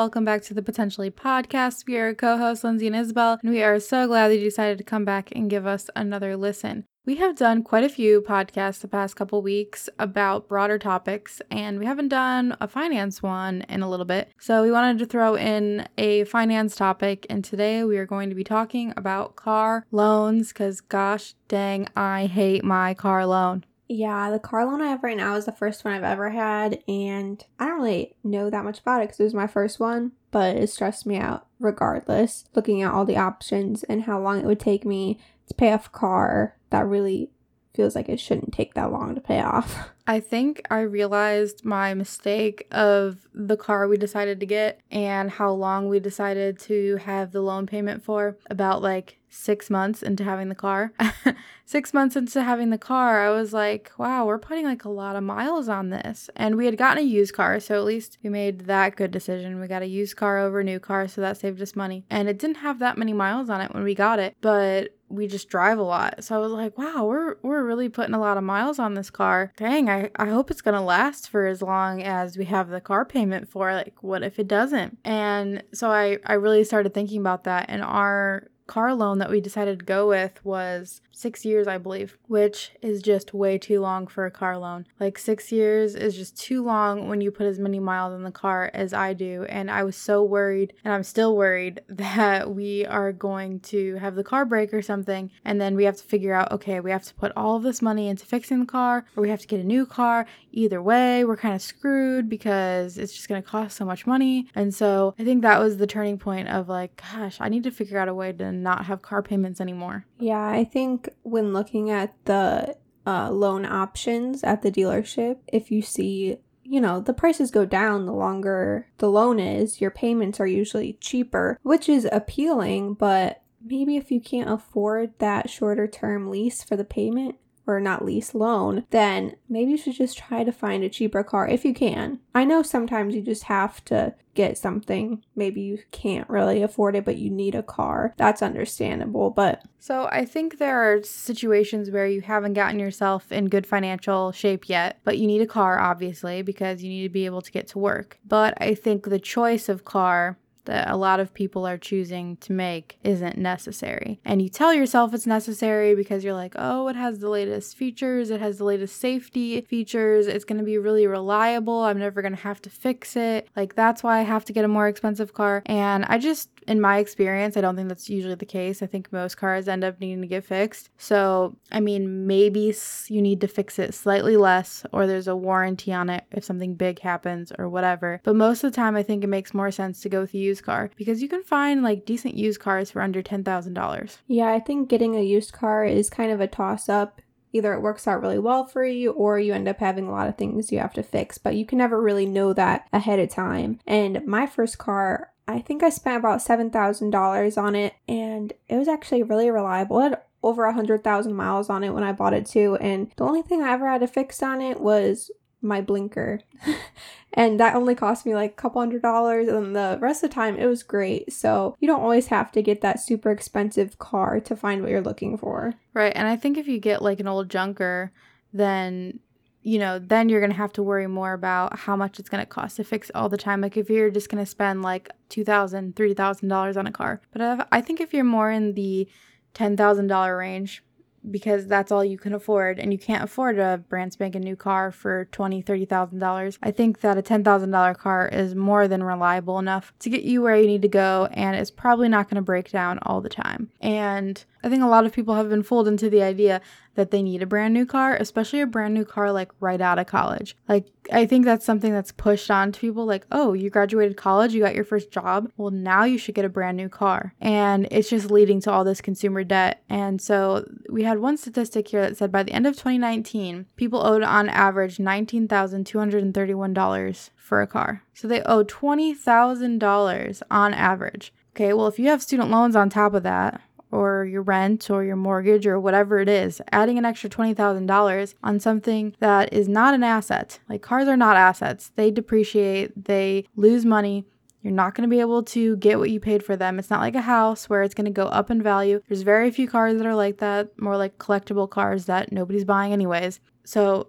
Welcome back to the Potentially Podcast. We are co hosts Lindsay and Isabel, and we are so glad that you decided to come back and give us another listen. We have done quite a few podcasts the past couple weeks about broader topics, and we haven't done a finance one in a little bit. So we wanted to throw in a finance topic, and today we are going to be talking about car loans because, gosh dang, I hate my car loan. Yeah, the car loan I have right now is the first one I've ever had, and I don't really know that much about it because it was my first one, but it stressed me out regardless. Looking at all the options and how long it would take me to pay off a car that really feels like it shouldn't take that long to pay off. I think I realized my mistake of the car we decided to get and how long we decided to have the loan payment for about like six months into having the car. six months into having the car, I was like, wow, we're putting like a lot of miles on this. And we had gotten a used car, so at least we made that good decision. We got a used car over a new car, so that saved us money. And it didn't have that many miles on it when we got it, but we just drive a lot. So I was like, wow, we're we're really putting a lot of miles on this car. Dang, I, I hope it's gonna last for as long as we have the car payment for. Like, what if it doesn't? And so I, I really started thinking about that and our car loan that we decided to go with was six years, I believe, which is just way too long for a car loan. Like, six years is just too long when you put as many miles in the car as I do. And I was so worried, and I'm still worried, that we are going to have the car break or something. And then we have to figure out okay, we have to put all of this money into fixing the car, or we have to get a new car. Either way, we're kind of screwed because it's just going to cost so much money. And so I think that was the turning point of like, gosh, I need to figure out a way to not have car payments anymore. Yeah, I think when looking at the uh, loan options at the dealership, if you see you know, the prices go down the longer the loan is, your payments are usually cheaper, which is appealing, but maybe if you can't afford that shorter term lease for the payment, or not lease loan, then maybe you should just try to find a cheaper car if you can. I know sometimes you just have to get something. Maybe you can't really afford it, but you need a car. That's understandable. But so I think there are situations where you haven't gotten yourself in good financial shape yet, but you need a car, obviously, because you need to be able to get to work. But I think the choice of car that a lot of people are choosing to make isn't necessary. And you tell yourself it's necessary because you're like, oh, it has the latest features, it has the latest safety features, it's going to be really reliable, I'm never going to have to fix it. Like, that's why I have to get a more expensive car. And I just in my experience, I don't think that's usually the case. I think most cars end up needing to get fixed. So, I mean, maybe you need to fix it slightly less, or there's a warranty on it if something big happens or whatever. But most of the time, I think it makes more sense to go with a used car because you can find like decent used cars for under $10,000. Yeah, I think getting a used car is kind of a toss up either it works out really well for you or you end up having a lot of things you have to fix, but you can never really know that ahead of time. And my first car, I think I spent about $7,000 on it and it was actually really reliable. It had over 100,000 miles on it when I bought it too. And the only thing I ever had to fix on it was my blinker. and that only cost me like a couple hundred dollars and the rest of the time it was great. So you don't always have to get that super expensive car to find what you're looking for. Right. And I think if you get like an old junker, then you know, then you're going to have to worry more about how much it's going to cost to fix all the time. Like if you're just going to spend like $2,000, $3,000 on a car. But uh, I think if you're more in the $10,000 range, because that's all you can afford and you can't afford a brand spanking new car for twenty thirty thousand dollars. I think that a ten thousand dollar car is more than reliable enough to get you where you need to go and it's probably not going to break down all the time. And I think a lot of people have been fooled into the idea that they need a brand new car, especially a brand new car like right out of college. Like, I think that's something that's pushed on to people like, oh, you graduated college, you got your first job. Well, now you should get a brand new car. And it's just leading to all this consumer debt. And so we had one statistic here that said by the end of 2019, people owed on average $19,231 for a car. So they owe $20,000 on average. Okay, well, if you have student loans on top of that, or your rent or your mortgage or whatever it is, adding an extra $20,000 on something that is not an asset. Like cars are not assets, they depreciate, they lose money. You're not going to be able to get what you paid for them. It's not like a house where it's going to go up in value. There's very few cars that are like that, more like collectible cars that nobody's buying anyways. So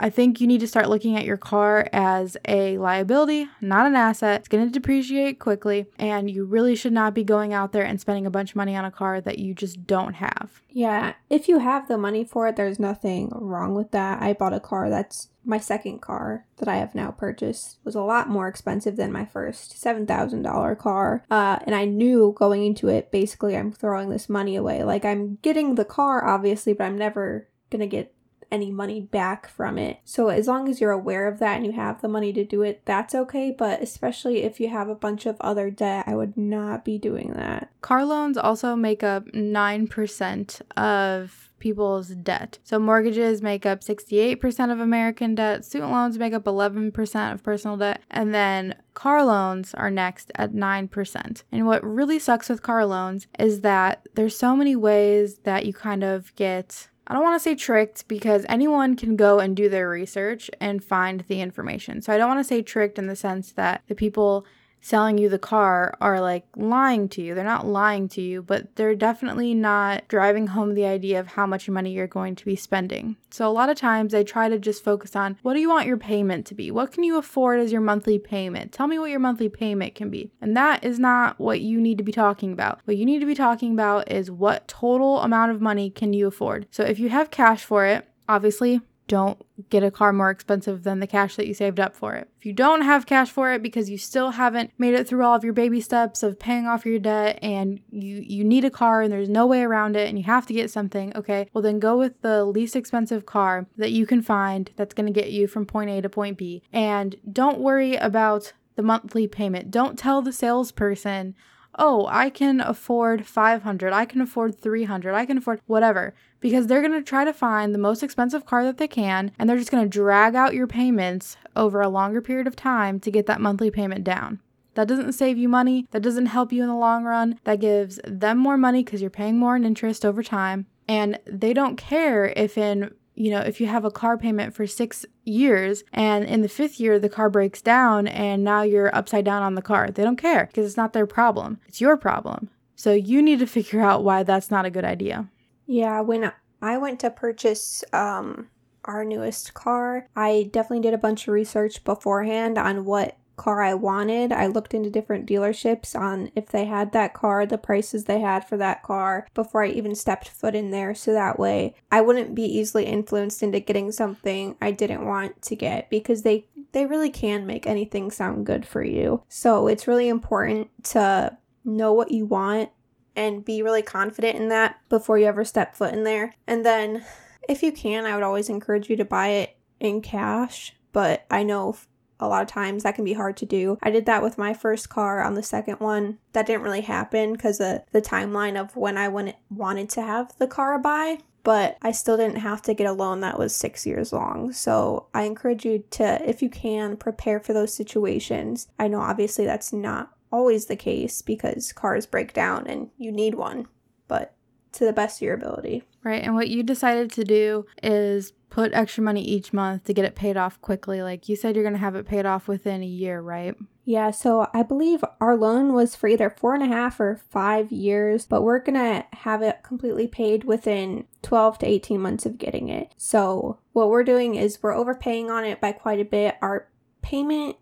I think you need to start looking at your car as a liability, not an asset. It's going to depreciate quickly, and you really should not be going out there and spending a bunch of money on a car that you just don't have. Yeah, if you have the money for it, there's nothing wrong with that. I bought a car that's my second car that I have now purchased was a lot more expensive than my first $7,000 car. Uh, and I knew going into it, basically, I'm throwing this money away. Like, I'm getting the car, obviously, but I'm never going to get any money back from it. So as long as you're aware of that and you have the money to do it, that's okay. But especially if you have a bunch of other debt, I would not be doing that. Car loans also make up 9% of people's debt. So mortgages make up 68% of American debt, student loans make up 11% of personal debt, and then car loans are next at 9%. And what really sucks with car loans is that there's so many ways that you kind of get I don't want to say tricked because anyone can go and do their research and find the information. So I don't want to say tricked in the sense that the people selling you the car are like lying to you. They're not lying to you, but they're definitely not driving home the idea of how much money you're going to be spending. So a lot of times they try to just focus on what do you want your payment to be? What can you afford as your monthly payment? Tell me what your monthly payment can be. And that is not what you need to be talking about. What you need to be talking about is what total amount of money can you afford? So if you have cash for it, obviously don't get a car more expensive than the cash that you saved up for it. If you don't have cash for it because you still haven't made it through all of your baby steps of paying off your debt and you you need a car and there's no way around it and you have to get something, okay? Well then go with the least expensive car that you can find that's going to get you from point A to point B. And don't worry about the monthly payment. Don't tell the salesperson, "Oh, I can afford 500. I can afford 300. I can afford whatever." Because they're going to try to find the most expensive car that they can and they're just going to drag out your payments over a longer period of time to get that monthly payment down. That doesn't save you money. That doesn't help you in the long run. That gives them more money because you're paying more in interest over time. And they don't care if in you know, if you have a car payment for six years and in the fifth year the car breaks down and now you're upside down on the car, they don't care because it's not their problem. It's your problem. So you need to figure out why that's not a good idea. Yeah, when I went to purchase um, our newest car, I definitely did a bunch of research beforehand on what car I wanted. I looked into different dealerships on if they had that car, the prices they had for that car before I even stepped foot in there. So that way I wouldn't be easily influenced into getting something I didn't want to get because they they really can make anything sound good for you. So it's really important to know what you want and be really confident in that before you ever step foot in there. And then, if you can, I would always encourage you to buy it in cash, but I know a lot of times that can be hard to do. I did that with my first car on the second one. That didn't really happen because of the timeline of when I wanted to have the car buy, but I still didn't have to get a loan that was six years long. So I encourage you to, if you can, prepare for those situations. I know obviously that's not always the case because cars break down and you need one, but to the best of your ability. Right. And what you decided to do is put extra money each month to get it paid off quickly. Like you said, you're going to have it paid off within a year, right? Yeah, so I believe our loan was for either four and a half or five years, but we're gonna have it completely paid within 12 to 18 months of getting it. So, what we're doing is we're overpaying on it by quite a bit. Our payment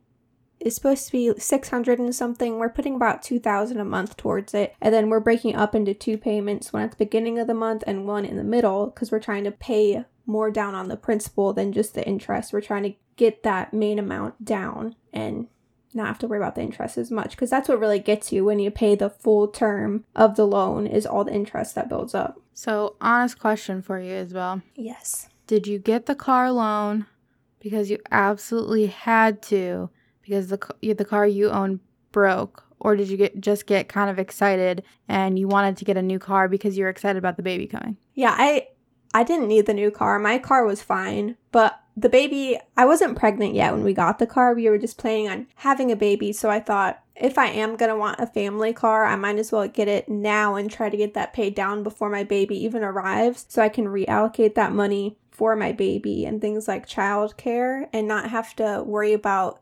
is supposed to be 600 and something. We're putting about 2000 a month towards it. And then we're breaking up into two payments, one at the beginning of the month and one in the middle because we're trying to pay more down on the principal than just the interest. We're trying to get that main amount down and not have to worry about the interest as much because that's what really gets you when you pay the full term of the loan is all the interest that builds up. So, honest question for you Isabel. Yes. Did you get the car loan because you absolutely had to because the the car you own broke or did you get just get kind of excited and you wanted to get a new car because you were excited about the baby coming? Yeah, I I didn't need the new car. My car was fine, but the baby, I wasn't pregnant yet when we got the car. We were just planning on having a baby, so I thought if I am going to want a family car, I might as well get it now and try to get that paid down before my baby even arrives so I can reallocate that money for my baby and things like childcare and not have to worry about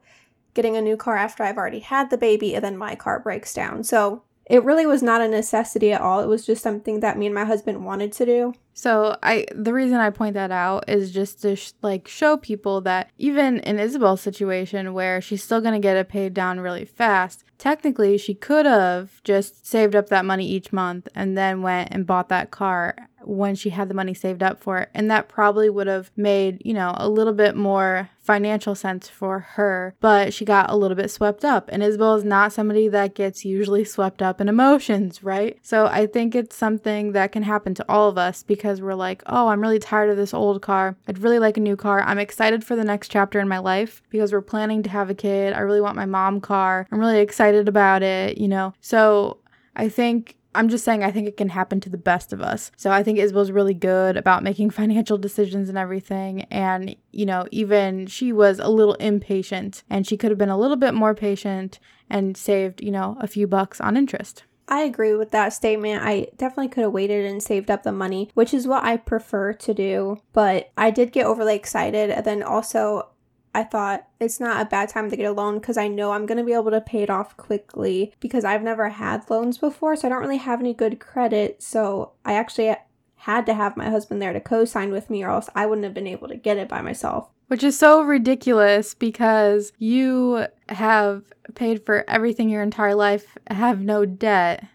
getting a new car after I've already had the baby and then my car breaks down. So it really was not a necessity at all. It was just something that me and my husband wanted to do. So I the reason I point that out is just to sh- like show people that even in Isabel's situation where she's still going to get it paid down really fast, technically she could have just saved up that money each month and then went and bought that car when she had the money saved up for it. And that probably would have made, you know, a little bit more financial sense for her, but she got a little bit swept up. And Isabel is not somebody that gets usually swept up in emotions, right? So I think it's something that can happen to all of us because we're like, oh, I'm really tired of this old car. I'd really like a new car. I'm excited for the next chapter in my life because we're planning to have a kid. I really want my mom car. I'm really excited about it, you know? So I think I'm just saying I think it can happen to the best of us. So I think Isabel's really good about making financial decisions and everything. And, you know, even she was a little impatient and she could have been a little bit more patient and saved, you know, a few bucks on interest. I agree with that statement. I definitely could have waited and saved up the money, which is what I prefer to do. But I did get overly excited. And then also, I thought it's not a bad time to get a loan because I know I'm going to be able to pay it off quickly because I've never had loans before. So I don't really have any good credit. So I actually had to have my husband there to co sign with me, or else I wouldn't have been able to get it by myself. Which is so ridiculous because you have paid for everything your entire life, have no debt,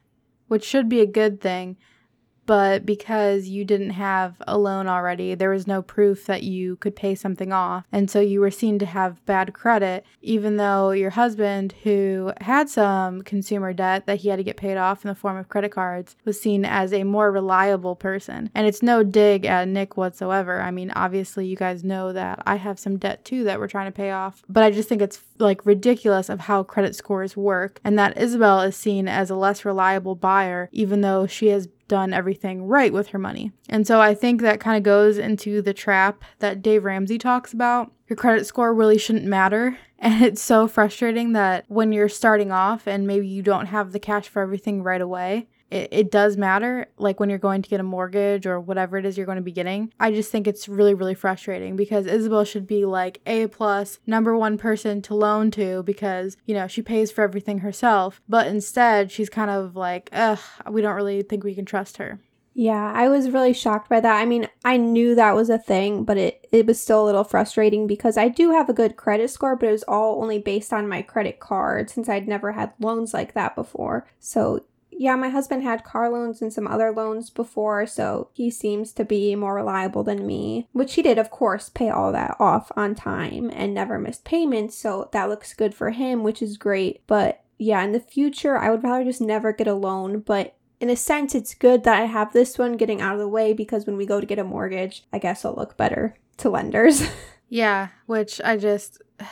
which should be a good thing but because you didn't have a loan already, there was no proof that you could pay something off. And so you were seen to have bad credit, even though your husband, who had some consumer debt that he had to get paid off in the form of credit cards, was seen as a more reliable person. And it's no dig at Nick whatsoever. I mean, obviously, you guys know that I have some debt too that we're trying to pay off, but I just think it's like ridiculous of how credit scores work and that Isabel is seen as a less reliable buyer, even though she has done everything right with her money. And so I think that kind of goes into the trap that Dave Ramsey talks about. Your credit score really shouldn't matter. And it's so frustrating that when you're starting off and maybe you don't have the cash for everything right away, it, it does matter like when you're going to get a mortgage or whatever it is you're going to be getting i just think it's really really frustrating because isabel should be like a plus number one person to loan to because you know she pays for everything herself but instead she's kind of like ugh we don't really think we can trust her yeah, I was really shocked by that. I mean, I knew that was a thing, but it, it was still a little frustrating because I do have a good credit score, but it was all only based on my credit card since I'd never had loans like that before. So, yeah, my husband had car loans and some other loans before, so he seems to be more reliable than me, which he did, of course, pay all that off on time and never missed payments, so that looks good for him, which is great. But yeah, in the future, I would rather just never get a loan, but in a sense, it's good that I have this one getting out of the way because when we go to get a mortgage, I guess I'll look better to lenders. yeah, which I just.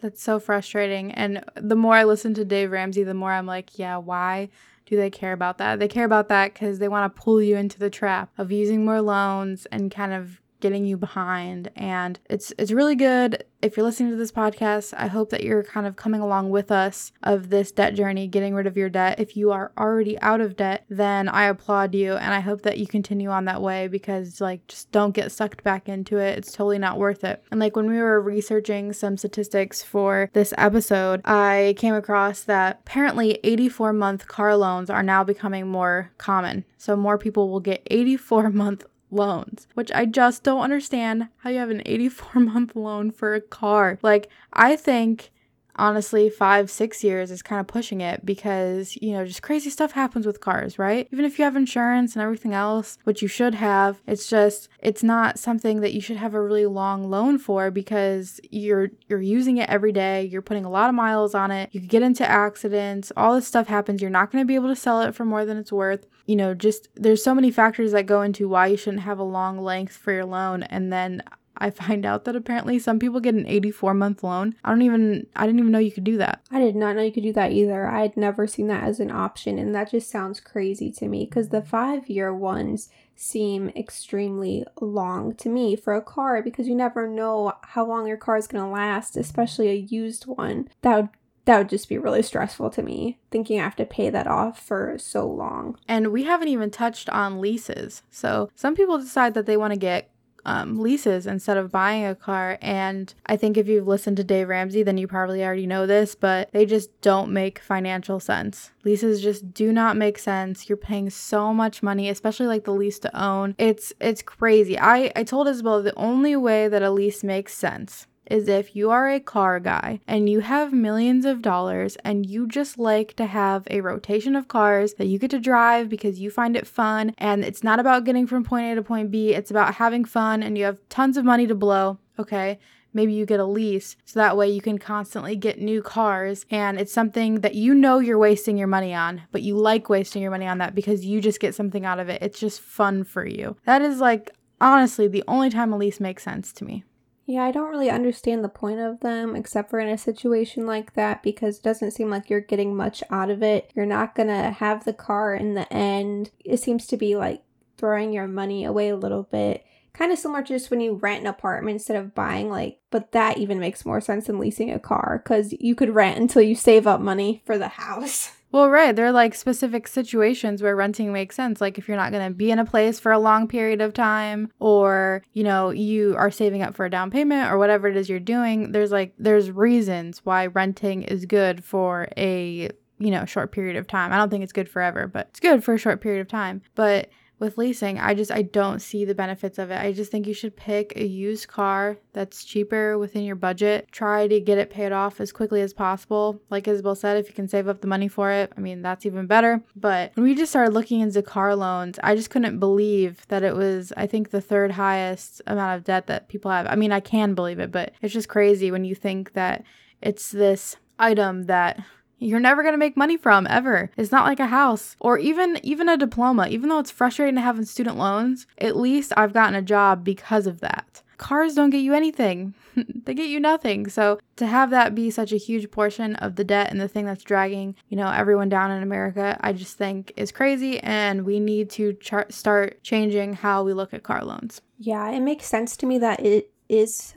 That's so frustrating. And the more I listen to Dave Ramsey, the more I'm like, yeah, why do they care about that? They care about that because they want to pull you into the trap of using more loans and kind of getting you behind and it's it's really good. If you're listening to this podcast i hope that you're kind of coming along with us of this debt journey getting rid of your debt. If you are already out of debt then i applaud you and i hope that you continue on that way because like just don't get sucked back into it. It's totally not worth it. And like when we were researching some statistics for this episode i came across that apparently 84 month car loans are now becoming more common. So more people will get 84 month loans, which I just don't understand how you have an 84 month loan for a car. Like, I think honestly, five, six years is kind of pushing it because, you know, just crazy stuff happens with cars, right? Even if you have insurance and everything else, which you should have, it's just, it's not something that you should have a really long loan for because you're, you're using it every day. You're putting a lot of miles on it. You get into accidents. All this stuff happens. You're not going to be able to sell it for more than it's worth. You know, just there's so many factors that go into why you shouldn't have a long length for your loan. And then I find out that apparently some people get an 84 month loan. I don't even, I didn't even know you could do that. I did not know you could do that either. I had never seen that as an option, and that just sounds crazy to me because the five year ones seem extremely long to me for a car because you never know how long your car is going to last, especially a used one. That would that would just be really stressful to me thinking I have to pay that off for so long. And we haven't even touched on leases. So some people decide that they want to get um, leases instead of buying a car. And I think if you've listened to Dave Ramsey, then you probably already know this, but they just don't make financial sense. Leases just do not make sense. You're paying so much money, especially like the lease to own. It's it's crazy. I I told Isabel the only way that a lease makes sense is if you are a car guy and you have millions of dollars and you just like to have a rotation of cars that you get to drive because you find it fun and it's not about getting from point A to point B, it's about having fun and you have tons of money to blow, okay? Maybe you get a lease so that way you can constantly get new cars and it's something that you know you're wasting your money on, but you like wasting your money on that because you just get something out of it. It's just fun for you. That is like honestly the only time a lease makes sense to me. Yeah, I don't really understand the point of them except for in a situation like that because it doesn't seem like you're getting much out of it. You're not going to have the car in the end. It seems to be like throwing your money away a little bit. Kind of similar to just when you rent an apartment instead of buying, like, but that even makes more sense than leasing a car because you could rent until you save up money for the house. Well, right. There are like specific situations where renting makes sense. Like if you're not going to be in a place for a long period of time or, you know, you are saving up for a down payment or whatever it is you're doing, there's like, there's reasons why renting is good for a, you know, short period of time. I don't think it's good forever, but it's good for a short period of time. But with leasing i just i don't see the benefits of it. I just think you should pick a used car that's cheaper within your budget. Try to get it paid off as quickly as possible. Like isabel said if you can save up the money for it i mean that's even better. But when we just started looking into car loans i just couldn't believe that it was i think the third highest amount of debt that people have. I mean i can believe it but it's just crazy when you think that it's this item that you're never going to make money from ever. It's not like a house or even even a diploma. Even though it's frustrating to have student loans, at least I've gotten a job because of that. Cars don't get you anything. they get you nothing. So to have that be such a huge portion of the debt and the thing that's dragging, you know, everyone down in America, I just think is crazy and we need to char- start changing how we look at car loans. Yeah, it makes sense to me that it is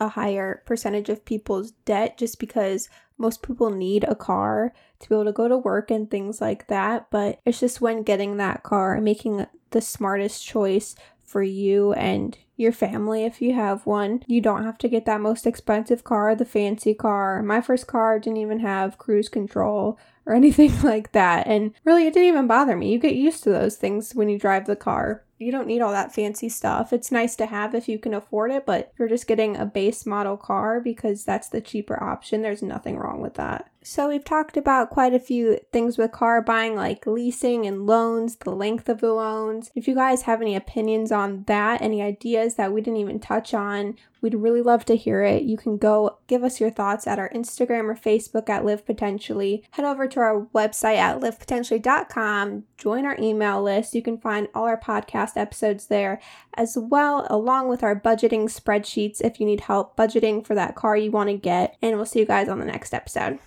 a higher percentage of people's debt just because most people need a car to be able to go to work and things like that, but it's just when getting that car and making the smartest choice for you and your family if you have one. You don't have to get that most expensive car, the fancy car. My first car didn't even have cruise control or anything like that. And really, it didn't even bother me. You get used to those things when you drive the car you don't need all that fancy stuff. It's nice to have if you can afford it, but if you're just getting a base model car because that's the cheaper option, there's nothing wrong with that. So we've talked about quite a few things with car buying like leasing and loans, the length of the loans. If you guys have any opinions on that, any ideas that we didn't even touch on, we'd really love to hear it. You can go give us your thoughts at our Instagram or Facebook at Live Potentially. Head over to our website at livepotentially.com, join our email list. You can find all our podcast episodes there as well, along with our budgeting spreadsheets if you need help budgeting for that car you want to get. And we'll see you guys on the next episode.